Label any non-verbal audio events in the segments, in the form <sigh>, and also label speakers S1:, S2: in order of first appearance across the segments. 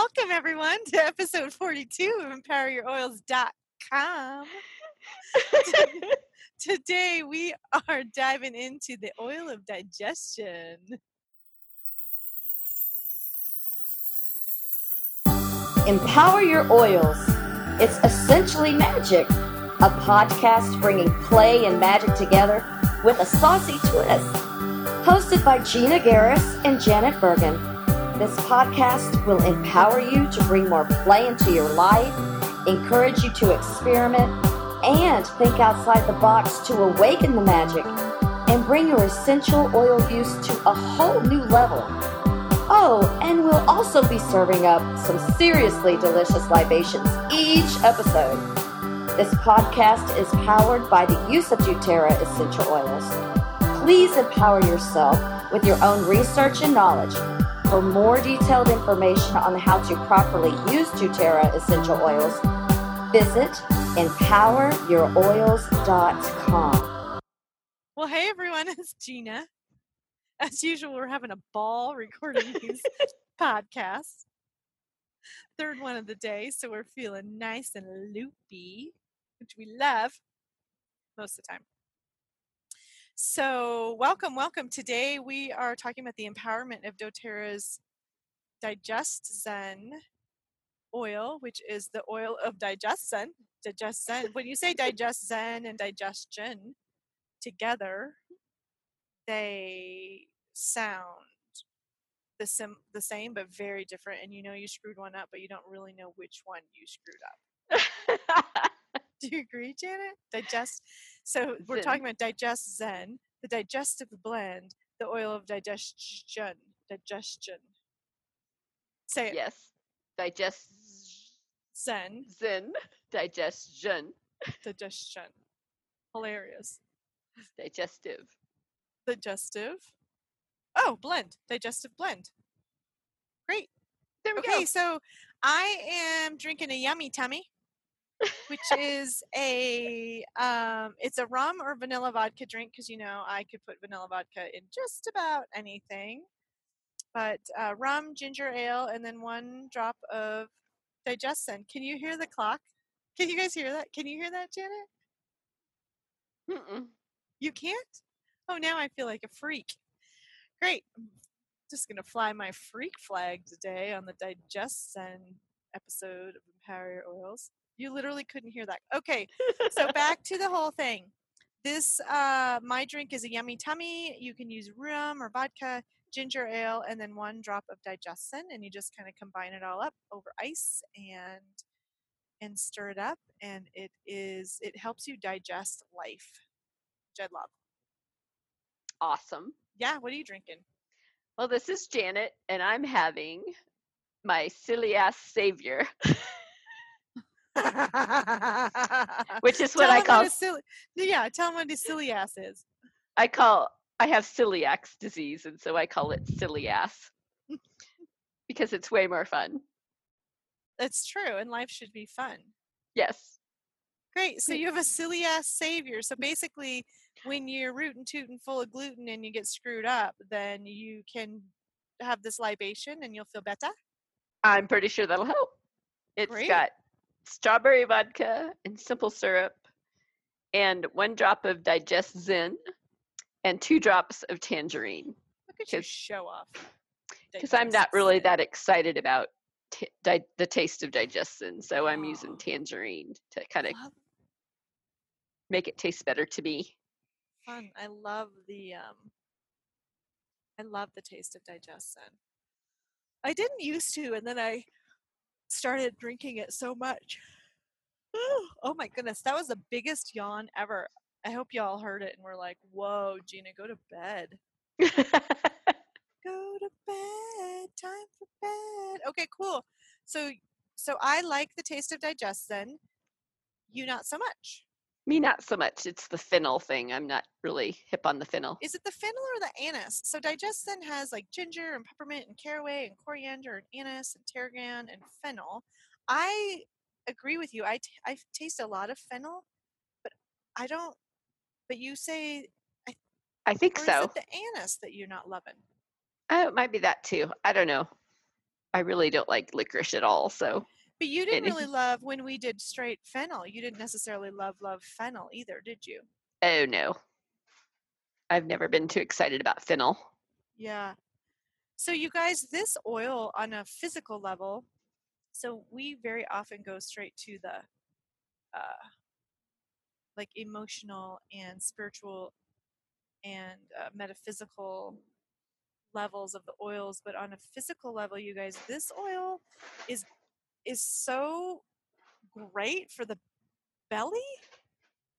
S1: welcome everyone to episode 42 of EmpowerYourOils.com. <laughs> Today we are diving into the oil of digestion.
S2: Empower Your Oils. It's essentially magic, a podcast bringing play and magic together with a saucy twist. Hosted by Gina Garris and Janet Bergen. This podcast will empower you to bring more play into your life, encourage you to experiment, and think outside the box to awaken the magic and bring your essential oil use to a whole new level. Oh, and we'll also be serving up some seriously delicious libations each episode. This podcast is powered by the use of doTERRA essential oils. Please empower yourself with your own research and knowledge. For more detailed information on how to properly use doTERRA essential oils, visit empoweryouroils.com.
S1: Well, hey everyone, <laughs> it's Gina. As usual, we're having a ball recording <laughs> these podcasts. Third one of the day, so we're feeling nice and loopy, which we love most of the time. So, welcome, welcome. Today we are talking about the empowerment of doTERRA's Digest Zen oil, which is the oil of digestion. Digest Zen. When you say digest Zen and digestion together, they sound the sim- the same but very different. And you know you screwed one up, but you don't really know which one you screwed up. <laughs> Do you agree, Janet? Digest. So we're
S3: Zen.
S1: talking about digest Zen, the digestive blend, the oil of digestion. Digestion. Say it.
S3: yes. Digest
S1: Zen.
S3: Zen. <laughs> Digestion.
S1: Digestion. Hilarious.
S3: Digestive.
S1: Digestive. Oh, blend. Digestive blend. Great.
S3: There we go.
S1: Okay,
S3: go.
S1: so I am drinking a yummy tummy, which is a um, it's a rum or vanilla vodka drink because you know I could put vanilla vodka in just about anything. But uh, rum, ginger ale, and then one drop of Digest Zen. Can you hear the clock? Can you guys hear that? Can you hear that, Janet?
S3: Mm-mm.
S1: You can't? Oh, now I feel like a freak. Great. I'm just going to fly my freak flag today on the Digestion episode of Empower Your Oils. You literally couldn't hear that. Okay, so back to the whole thing. This, uh, my drink is a yummy tummy. You can use rum or vodka, ginger ale, and then one drop of Digest Zen, and you just kind of combine it all up over ice and and stir it up, and it is it helps you digest life. I love.
S3: Awesome.
S1: Yeah, what are you drinking?
S3: Well, this is Janet, and I'm having my silly ass savior, <laughs> <laughs> which is what
S1: Tell
S3: I call
S1: a silly, yeah, tell them what a silly ass is.
S3: I call I have celiac disease, and so I call it silly ass <laughs> because it's way more fun.
S1: That's true, and life should be fun.
S3: Yes.
S1: Great. So you have a silly ass savior. So basically, when you're rootin' tootin' full of gluten and you get screwed up, then you can have this libation and you'll feel better.
S3: I'm pretty sure that'll help. It's
S1: Great.
S3: got strawberry vodka and simple syrup, and one drop of Digest Zen, and two drops of tangerine.
S1: Look at you show off.
S3: Because I'm not really
S1: Digest
S3: that excited about t- di- the taste of Digest Zen, so I'm using
S1: Oh.
S3: tangerine to kind of
S1: Love-
S3: make it taste better to me.
S1: fun. I love the um I love the taste of Digest Zen. I didn't used to and then I started drinking it so much. Oh my goodness, that was the biggest yawn ever. I hope y'all heard it and were like, "Whoa, Gina, go to bed. <laughs> Go to bed. Time for bed." Okay, cool. So so I like the taste of Digest Zen. You not so much.
S3: Me, not so much. It's the fennel thing. I'm not really hip on the fennel.
S1: Is it the fennel or the anise? So Digest Zen has like ginger and peppermint and caraway and coriander and anise and tarragon and fennel. I agree with you. I, t- I taste a lot of fennel, but I don't. But you say,
S3: I think
S1: or is
S3: so.
S1: it the anise that you're not loving?
S3: Oh, it might be that too. I don't know. I really don't like licorice at all. So
S1: But you didn't really love when we did straight fennel. You didn't necessarily love love fennel either, did you?
S3: oh no, I've never been too excited about fennel.
S1: Yeah. So you guys, this oil on a physical level, so we very often go straight to the uh like emotional and spiritual and uh, metaphysical levels of the oils, but on a physical level, you guys, this oil is is so great for the belly.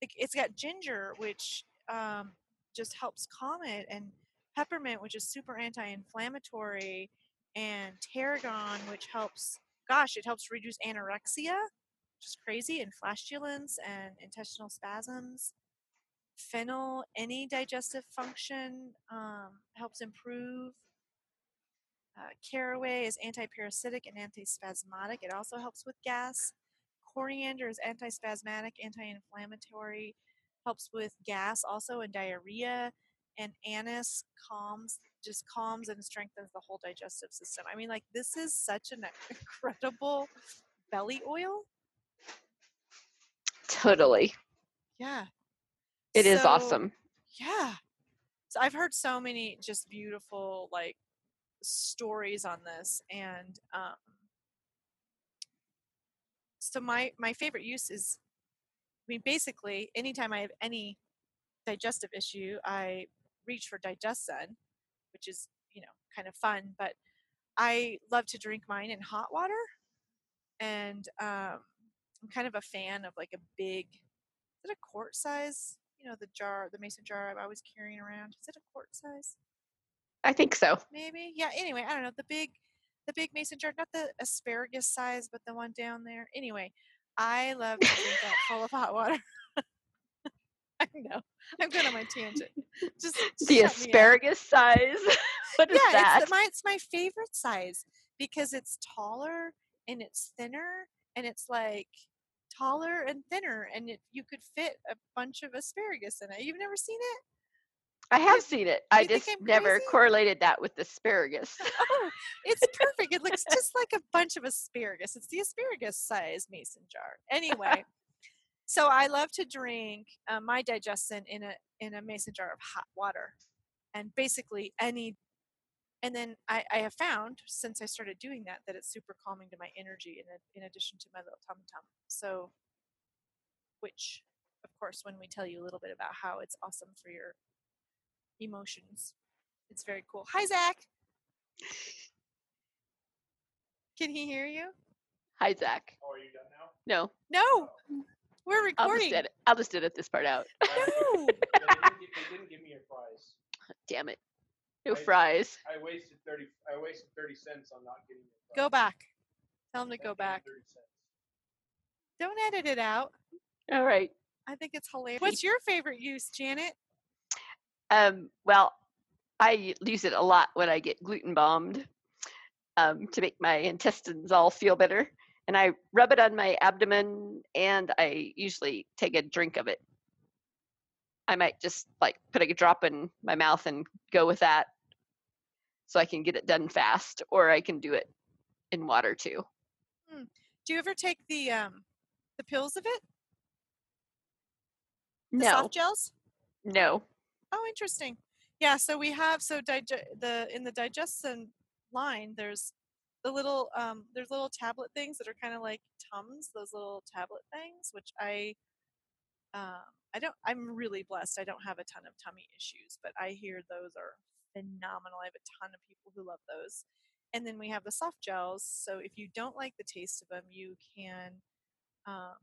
S1: Like it's got ginger, which um, just helps calm it, and peppermint, which is super anti-inflammatory, and tarragon, which helps. Gosh, it helps reduce anorexia, which is crazy, and flatulence and intestinal spasms. Fennel, any digestive function, um, helps improve. Uh, caraway is antiparasitic and antispasmodic. It also helps with gas. Coriander is antispasmodic, anti-inflammatory, helps with gas also and diarrhea. And anise calms, just calms and strengthens the whole digestive system. I mean, like this is such an <laughs> incredible belly oil.
S3: Totally,
S1: Yeah,
S3: it is
S1: So,
S3: awesome.
S1: Yeah. So I've heard so many just beautiful like stories on this and um so my my favorite use is I mean basically anytime I have any digestive issue I reach for Digest Zen, which is, you know, kind of fun, but I love to drink mine in hot water and um I'm kind of a fan of like a big is it a quart size? You know, the jar, the mason jar I'm always carrying around. Is it a quart size?
S3: I think so.
S1: Maybe. Yeah. Anyway, I don't know. The big, the big mason jar, not the asparagus size, but the one down there. Anyway, I love to drink that full of hot water. <laughs> I know. I'm good on my tangent. Just, just
S3: The
S1: shut me up.
S3: asparagus size. <laughs> what is
S1: yeah,
S3: that?
S1: it's my it's my favorite size because it's taller and it's thinner and it's like taller and thinner and it, you could fit a bunch of asparagus in it. You've never seen it?
S3: I have seen it. I just never
S1: crazy?
S3: correlated that with asparagus. <laughs>
S1: Oh, <laughs> it's perfect. It looks just like a bunch of asparagus. It's the asparagus size mason jar. Anyway, <laughs> so I love to drink uh, my Digest Zen in a in a mason jar of hot water, and basically any. And then I, I have found since I started doing that that it's super calming to my energy in, a, in addition to my little tum tum. So, which, of course, when we tell you a little bit about how it's awesome for your emotions, it's very cool. Hi, Zach. Can he hear you?
S3: Hi, Zach.
S4: Oh, are you done now?
S3: No,
S1: No, we're
S3: I'll just
S1: recording.
S3: edit. I'll just edit this part out.
S1: No.
S4: they, didn't gi- they didn't give me a prize.
S3: Damn it. No
S4: I-
S3: fries.
S4: I wasted thirty. I wasted thirty cents on not getting a prize.
S1: Go back. Tell him to go back.
S4: 30 cents.
S1: Don't edit it out.
S3: All right.
S1: I think it's hilarious. What's your favorite use, Janet?
S3: Um, well, I use it a lot when I get gluten bombed um, to make my intestines all feel better. And I rub it on my abdomen and I usually take a drink of it. I might just like put a drop in my mouth and go with that so I can get it done fast, or I can do it in water too.
S1: Do you ever take the um the pills of it? The
S3: No,
S1: soft gels?
S3: no.
S1: Oh, interesting. Yeah, so we have so dig- the in the digestion line there's the little um there's little tablet things that are kind of like tums, those little tablet things which I um I don't I'm really blessed. I don't have a ton of tummy issues, but I hear those are phenomenal. I have a ton of people who love those. And then we have the soft gels. So if you don't like the taste of them, you can um,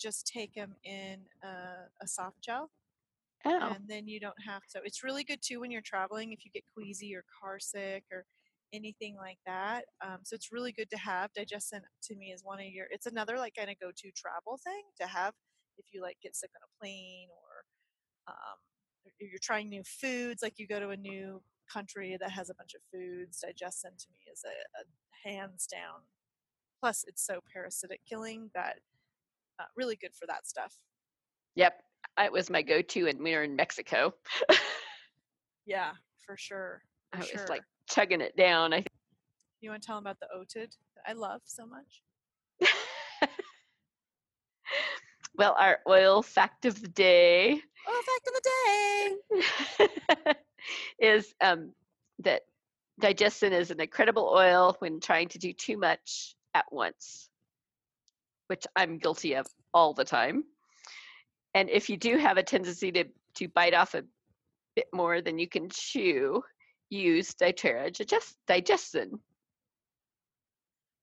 S1: just take them in a, a soft gel
S3: Oh,
S1: and then you don't have to. It's really good too when you're traveling if you get queasy or car sick or anything like that. Um, so it's really good to have. Digest Zen to me is one of your. It's another like kind of go to travel thing to have if you like get sick on a plane or um, you're trying new foods. Like you go to a new country that has a bunch of foods. Digest Zen to me is a, a hands down. Plus, it's so parasitic killing that uh, really good for that stuff.
S3: yep. It was my go-to, and we were in Mexico.
S1: Yeah, for sure. For
S3: I was
S1: sure.
S3: like chugging it down. I
S1: You want to tell them about the oated that I love so much? <laughs>
S3: well, our oil fact of the day
S1: Oh, fact of the day. <laughs>
S3: is um, that Digest Zen is an incredible oil when trying to do too much at once, which I'm guilty of all the time. And if you do have a tendency to, to bite off a bit more than you can chew, use doTERRA digest, digestin.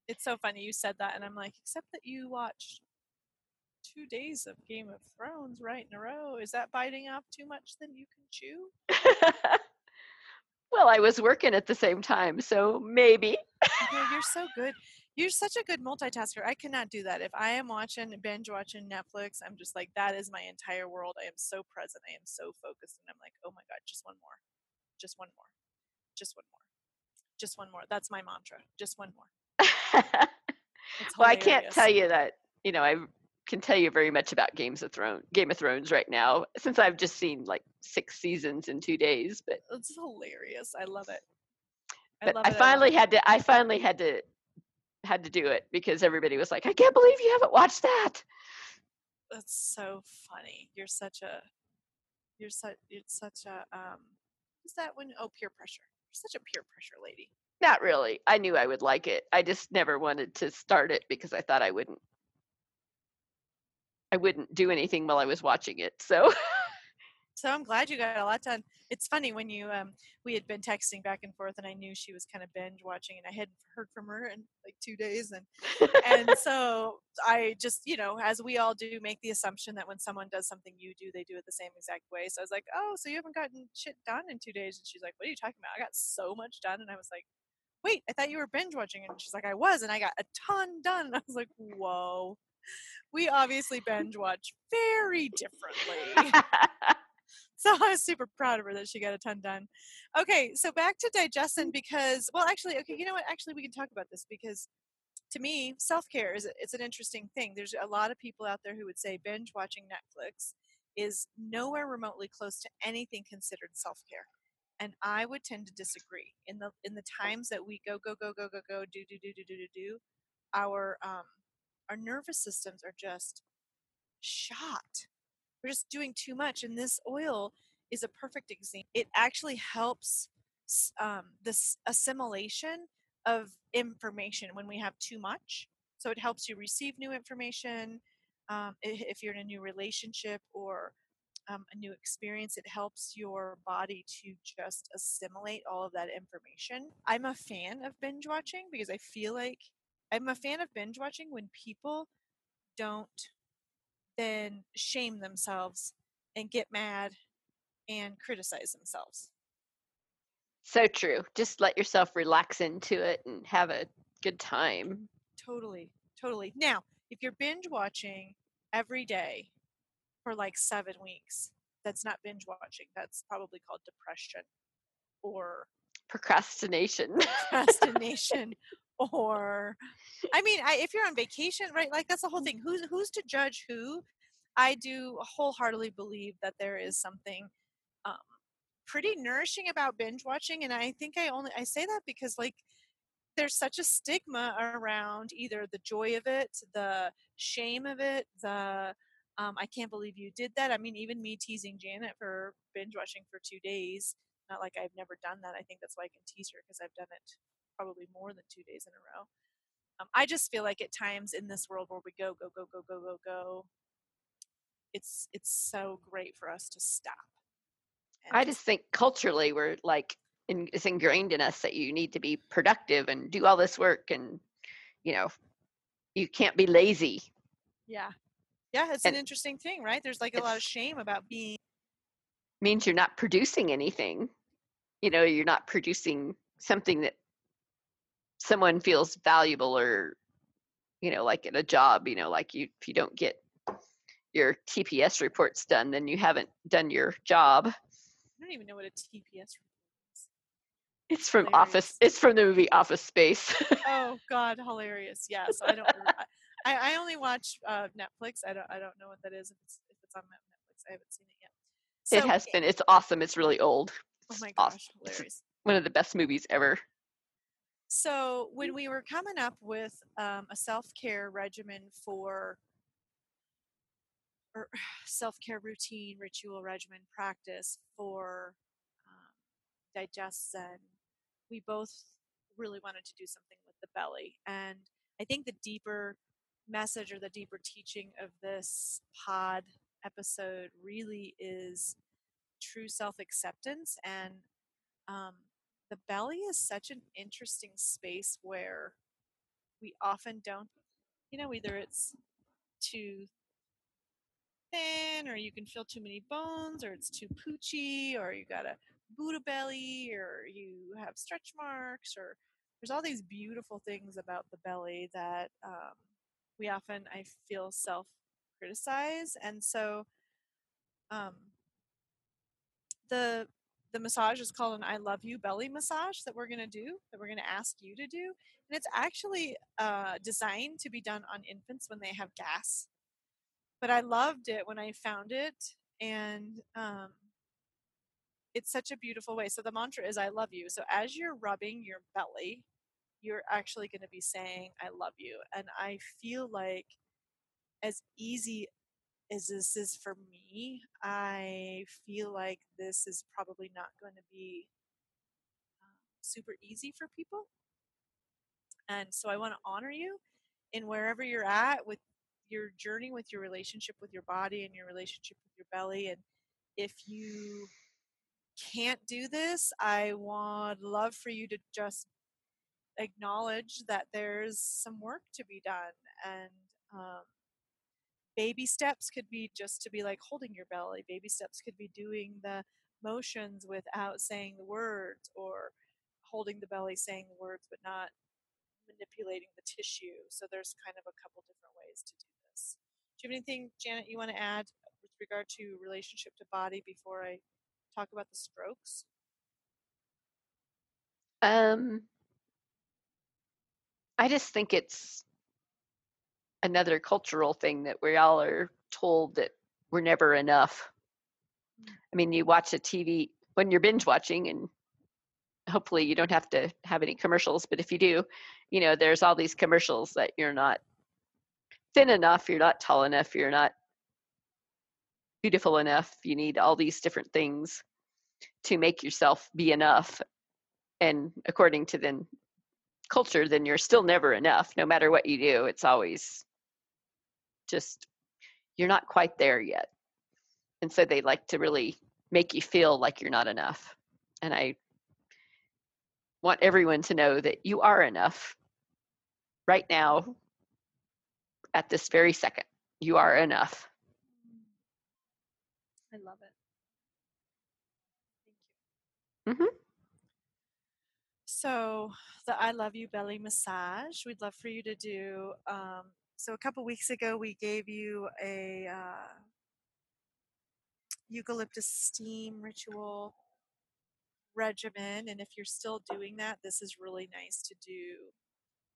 S1: It's so funny you said that, and I'm like, except that you watched two days of Game of Thrones right in a row. Is that biting off too much than you can chew? <laughs>
S3: well, I was working at the same time, so maybe.
S1: No, you're so good. You're such a good multitasker. I cannot do that. If I am watching binge watching Netflix, I'm just like that is my entire world. I am so present. I am so focused, and I'm like, oh my god, just one more, just one more, just one more, just one more. That's my mantra. Just one more. <laughs>
S3: Well, I can't tell you that, you know, I can tell you very much about Games of Thrones, Game of Thrones right now, since I've just seen like six seasons in two days. But
S1: It's hilarious. I love it. I
S3: but
S1: love
S3: I finally
S1: it.
S3: had to I finally had to had to do it because everybody was like, I can't believe you haven't watched that.
S1: That's so funny. You're such a. You're such. You're such a. Um. What's that when? Oh, peer pressure. You're such a peer pressure lady.
S3: Not really. I knew I would like it. I just never wanted to start it because I thought I wouldn't I wouldn't do anything while I was watching it. So <laughs>
S1: So I'm glad you got a lot done. It's funny when you um we had been texting back and forth and I knew she was kind of binge watching and I hadn't heard from her in like two days and and <laughs> so I just you know as we all do make the assumption that when someone does something you do they do it the same exact way. So I was like, oh, so you haven't gotten shit done in two days? And she's like, what are you talking about? I got so much done and I was like. Wait, I thought you were binge watching, and she's like, "I was, and I got a ton done." And I was like, "Whoa, we obviously binge watch very differently." <laughs> <laughs> <laughs> So I was super proud of her that she got a ton done. Okay, so back to digestion because, well, actually, okay, you know what? Actually, we can talk about this because to me, self care is it's an interesting thing. There's a lot of people out there who would say binge watching Netflix is nowhere remotely close to anything considered self care, and I would tend to disagree. In the in the times that we go go go go go go do do do do do do do, our um our nervous systems are just shot we're just doing too much and this oil is a perfect example. It actually helps um, this assimilation of information when we have too much. So it helps you receive new information um, if you're in a new relationship or um, a new experience it helps your body to just assimilate all of that information. I'm a fan of binge watching because i feel like i'm a fan of binge watching when people don't then shame themselves and get mad and criticize themselves.
S3: so true. Just let yourself relax into it and have a good time.
S1: Totally, totally. Now, if you're binge watching every day for like seven weeks, that's not binge watching. That's probably called depression or
S3: Procrastination. <laughs>
S1: procrastination or i mean I, if you're on vacation right like that's the whole thing who's who's to judge who? I do wholeheartedly believe that there is something um, pretty nourishing about binge watching and i think i only i say that because like there's such a stigma around either the joy of it the shame of it the um, i can't believe you did that. I mean even me teasing janet for binge watching for two days not like i've never done that i think that's why i can tease her because i've done it probably more than two days in a row. Um, I just feel like at times in this world where we go, go, go, go, go, go, go, it's it's so great for us to stop. And
S3: I just think culturally we're like in, it's ingrained in us that you need to be productive and do all this work and you know you can't be lazy.
S1: yeah, yeah, it's an interesting thing, right? There's like a lot of shame about being
S3: means you're not producing anything. You know, you're not producing something that someone feels valuable or you know like in a job you know like you if you don't get your tps reports done then you haven't done your job
S1: I don't even know what a TPS report is.
S3: it's from office it's from the movie office space
S1: Oh <laughs> God, hilarious! Yeah, so I don't. I, I only watch uh, Netflix. I don't. I don't know what that is. If it's if it's on Netflix, I haven't seen it yet.
S3: it has been it's awesome it's really old
S1: Oh my
S3: awesome.
S1: gosh,
S3: It's
S1: hilarious!
S3: one of the best movies ever
S1: So when we were coming up with um, a self-care regimen for or <sighs> self-care routine, ritual regimen practice for um, digest zen, we both really wanted to do something with the belly. And I think the deeper message or the deeper teaching of this pod episode really is true self-acceptance and um, the belly is such an interesting space where we often don't you know either it's too thin or you can feel too many bones or it's too poochy or you got a buddha belly or you have stretch marks or there's all these beautiful things about the belly that um, we often i feel self criticize and so um, the the massage is called an I love you belly massage that we're going to do, that we're going to ask you to do. And it's actually uh, designed to be done on infants when they have gas. But I loved it when I found it. And um, it's such a beautiful way. So the mantra is I love you. So as you're rubbing your belly, you're actually going to be saying I love you. And I feel like as easy as this is for me, I feel like this is probably not going to be um, super easy for people. And so I want to honor you in wherever you're at with your journey with your relationship with your body and your relationship with your belly. And if you can't do this, I would love for you to just acknowledge that there's some work to be done and um, baby steps could be just to be like holding your belly baby steps could be doing the motions without saying the words or holding the belly saying the words but not manipulating the tissue. So there's kind of a couple different ways to do this. Do you have anything janet you want to add with regard to relationship to body before i talk about the strokes?
S3: Um, I just think it's another cultural thing that we all are told that we're never enough. Mm. I mean, you watch a TV when you're binge watching, and hopefully you don't have to have any commercials, but if you do, you know, there's all these commercials that you're not thin enough, you're not tall enough, you're not beautiful enough, you need all these different things to make yourself be enough. And according to then culture, then you're still never enough. No matter what you do, it's always just you're not quite there yet. And so they like to really make you feel like you're not enough. And I want everyone to know that you are enough right now at this very second. You are enough.
S1: i love it thank you
S3: Mhm.
S1: So the I love you belly massage, we'd love for you to do. Um, so a couple weeks ago, we gave you a uh, eucalyptus steam ritual regimen, and if you're still doing that, this is really nice to do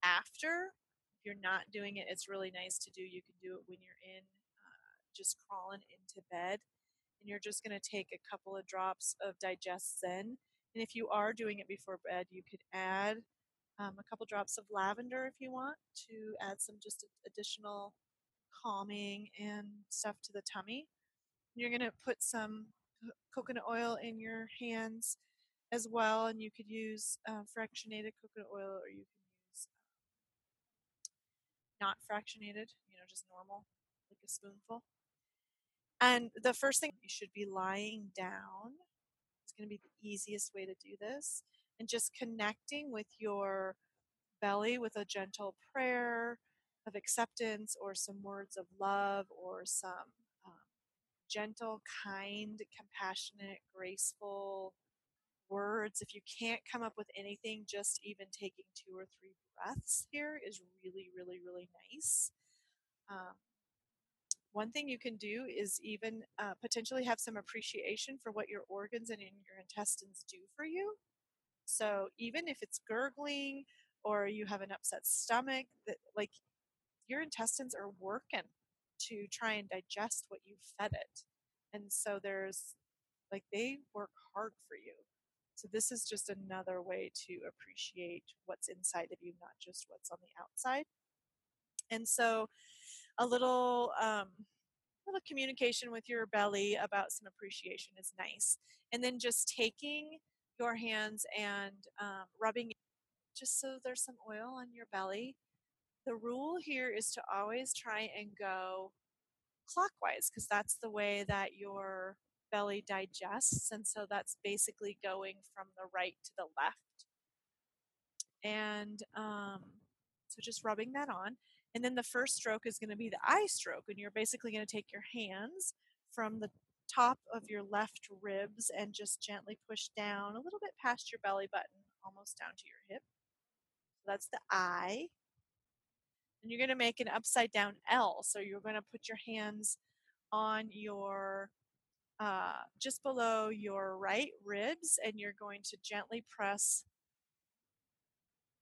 S1: after. If you're not doing it, it's really nice to do. You can do it when you're in, uh, just crawling into bed, and you're just going to take a couple of drops of Digest Zen and if you are doing it before bed, you could add um, a couple drops of lavender if you want to add some just additional calming and stuff to the tummy. You're going to put some coconut oil in your hands as well, and you could use uh, fractionated coconut oil or you can use um, not fractionated, you know, just normal, like a spoonful. And the first thing you should be lying down it's going to be the easiest way to do this. And just connecting with your belly with a gentle prayer of acceptance or some words of love or some um, gentle, kind, compassionate, graceful words. If you can't come up with anything, just even taking two or three breaths here is really, really, really nice. Um, one thing you can do is even uh, potentially have some appreciation for what your organs and in your intestines do for you. So even if it's gurgling or you have an upset stomach, that like your intestines are working to try and digest what you fed it. And so there's like they work hard for you. So this is just another way to appreciate what's inside of you, not just what's on the outside. And so a little um, little communication with your belly about some appreciation is nice. And then just taking your hands and um, rubbing just so there's some oil on your belly. The rule here is to always try and go clockwise because that's the way that your belly digests. And so that's basically going from the right to the left. And um, so just rubbing that on. And then the first stroke is going to be the eye stroke. And you're basically going to take your hands from the top of your left ribs and just gently push down a little bit past your belly button, almost down to your hip. So that's the I. And you're going to make an upside down L. So you're going to put your hands on your uh, just below your right ribs, and you're going to gently press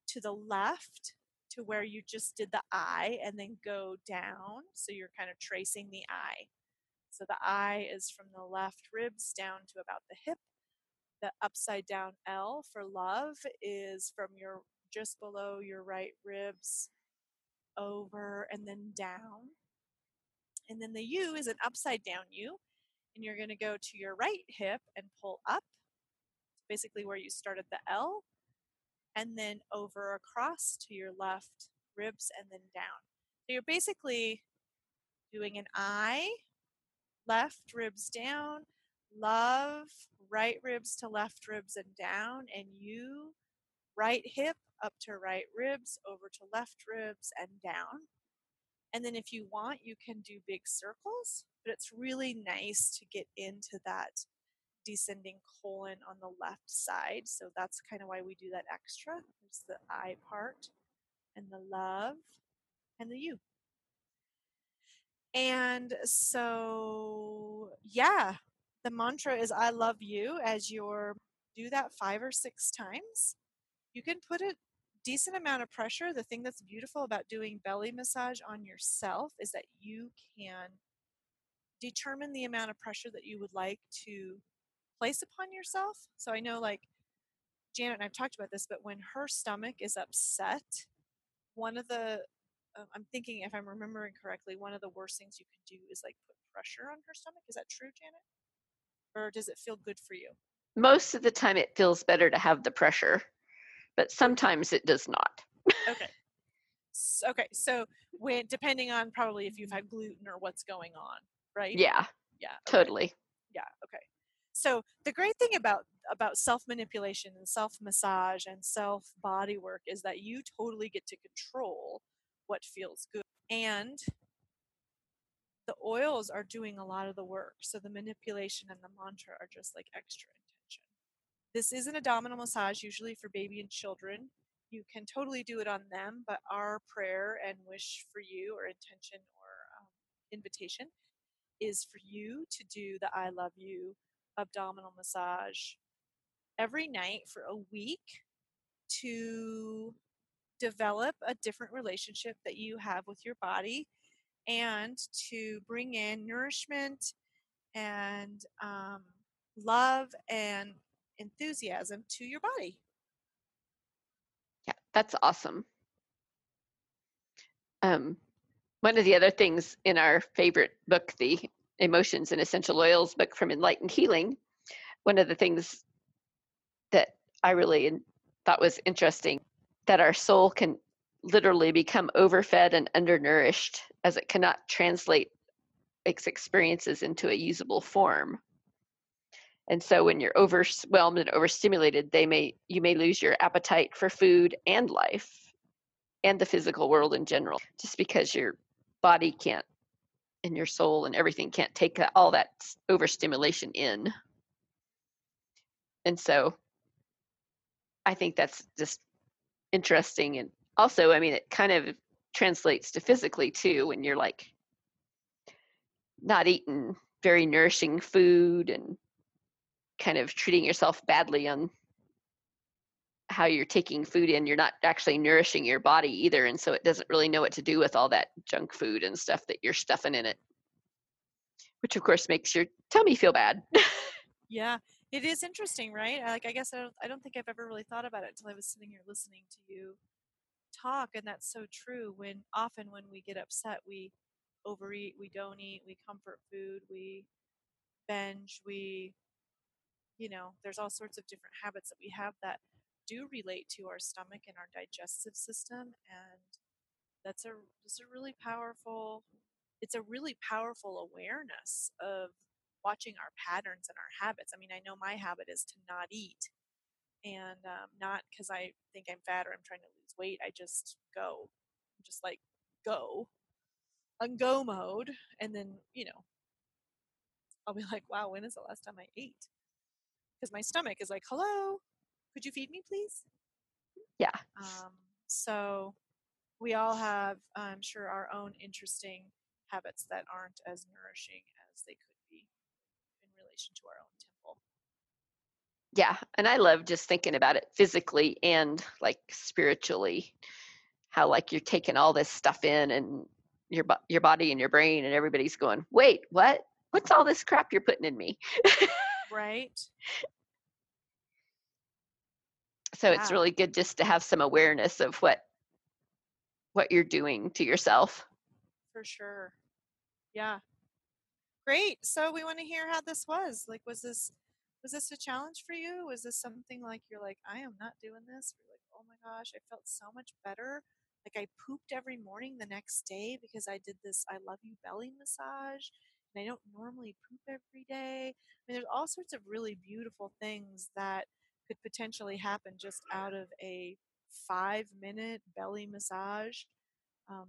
S1: to the left to where you just did the I and then go down. So you're kind of tracing the I. So the I is from the left ribs down to about the hip. The upside down L for love is from your just below your right ribs over and then down. And then the U is an upside down U. And you're going to go to your right hip and pull up, basically where you started the L and then over across to your left ribs and then down. So you're basically doing an I, left ribs down, love, right ribs to left ribs and down, and you, right hip up to right ribs, over to left ribs and down. And then if you want, you can do big circles, but it's really nice to get into that descending colon on the left side. So that's kind of why we do that extra. There's the I part and the love and the you. And so, yeah, the mantra is I love you as you're do that five or six times. You can put a decent amount of pressure. The thing that's beautiful about doing belly massage on yourself is that you can determine the amount of pressure that you would like to place upon yourself. So I know, like, Janet and I've talked about this, but when her stomach is upset, one of the uh, I'm thinking if I'm remembering correctly, one of the worst things you can do is like put pressure on her stomach. Is that true, Janet? Or does it feel good for you?
S3: Most of the time, it feels better to have the pressure, but sometimes it does not.
S1: Okay. S- okay. So when depending on probably if you've had gluten or what's going on, right?
S3: Yeah,
S1: Yeah. okay.
S3: totally.
S1: yeah okay so the great thing about about self manipulation and self massage and self body work is that you totally get to control what feels good and the oils are doing a lot of the work so the manipulation and the mantra are just like extra intention. This is an abdominal massage usually for baby and children. You can totally do it on them but our prayer and wish for you or intention or um, invitation is for you to do the I love you abdominal massage every night for a week to develop a different relationship that you have with your body and to bring in nourishment and um, love and enthusiasm to your body.
S3: Yeah, that's awesome. Um, one of the other things in our favorite book, the Emotions and Essential Oils book from Enlightened Healing, one of the things that I really thought was interesting that our soul can literally become overfed and undernourished as it cannot translate its experiences into a usable form. And so when you're overwhelmed and overstimulated, they may you may lose your appetite for food and life and the physical world in general just because your body can't and your soul and everything can't take all that overstimulation in. And so I think that's just interesting and also I mean it kind of translates to physically too when you're like not eating very nourishing food and kind of treating yourself badly on how you're taking food in you're not actually nourishing your body either and so it doesn't really know what to do with all that junk food and stuff that you're stuffing in it which of course makes your tummy feel bad <laughs>
S1: Yeah. It is interesting, right? Like, I guess I don't, I don't think I've ever really thought about it until I was sitting here listening to you talk, and that's so true. When often when we get upset, we overeat, we don't eat, we comfort food, we binge, we, you know, there's all sorts of different habits that we have that do relate to our stomach and our digestive system, and that's a it's a really powerful it's a really powerful awareness of watching our patterns and our habits. I mean, I know my habit is to not eat, and um, not because I think I'm fat or I'm trying to lose weight. I just go, just like go, on go mode, and then you know, I'll be <laughs> like, wow, when is the last time I ate? Because my stomach is like, hello, could you feed me, please?
S3: Yeah.
S1: Um, so we all have, I'm sure, our own interesting habits that aren't as nourishing as they could be relation to our own temple.
S3: Yeah, and I love just thinking about it physically and like spiritually, how like you're taking all this stuff in and your your body and your brain and everybody's going, wait, what? What's all this crap you're putting in me?
S1: Right? <laughs>
S3: So it's really good just to have some awareness of what what you're doing to yourself.
S1: For sure. Yeah. Great. So we want to hear how this was. Like, was this was this a challenge for you? Was this something like you're like, I am not doing this? You're like, oh my gosh, I felt so much better. Like I pooped every morning the next day because I did this I love you belly massage. And I don't normally poop every day. I mean, there's all sorts of really beautiful things that could potentially happen just out of a five minute belly massage. Um,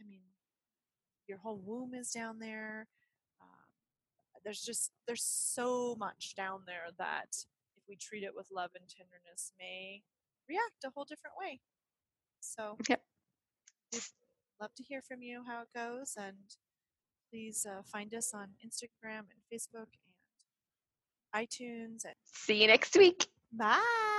S1: I mean, your whole womb is down there. There's just there's so much down there that if we treat it with love and tenderness, may react a whole different way. So,
S3: Yep.
S1: we'd love to hear from you how it goes, and please uh, find us on Instagram and Facebook and iTunes. And
S3: See you next week.
S1: bye.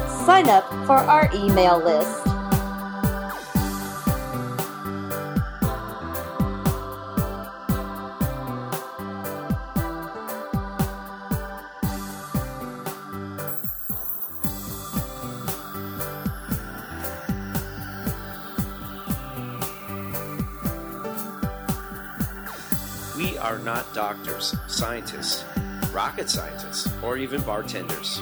S2: sign up for our email list.
S5: We are not doctors, scientists, rocket scientists, or even bartenders.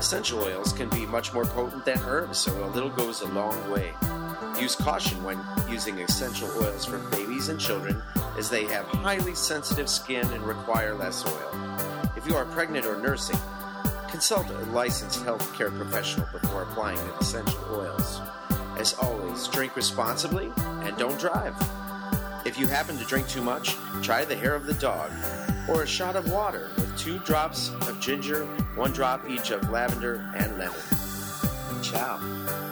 S5: Essential oils can be much more potent than herbs, so a little goes a long way. Use caution when using essential oils for babies and children, as they have highly sensitive skin and require less oil. If you are pregnant or nursing, consult a licensed healthcare professional before applying essential oils. As always, drink responsibly and don't drive. If you happen to drink too much, try the hair of the dog or a shot of water with two drops of ginger, one drop each of lavender and lemon. Ciao.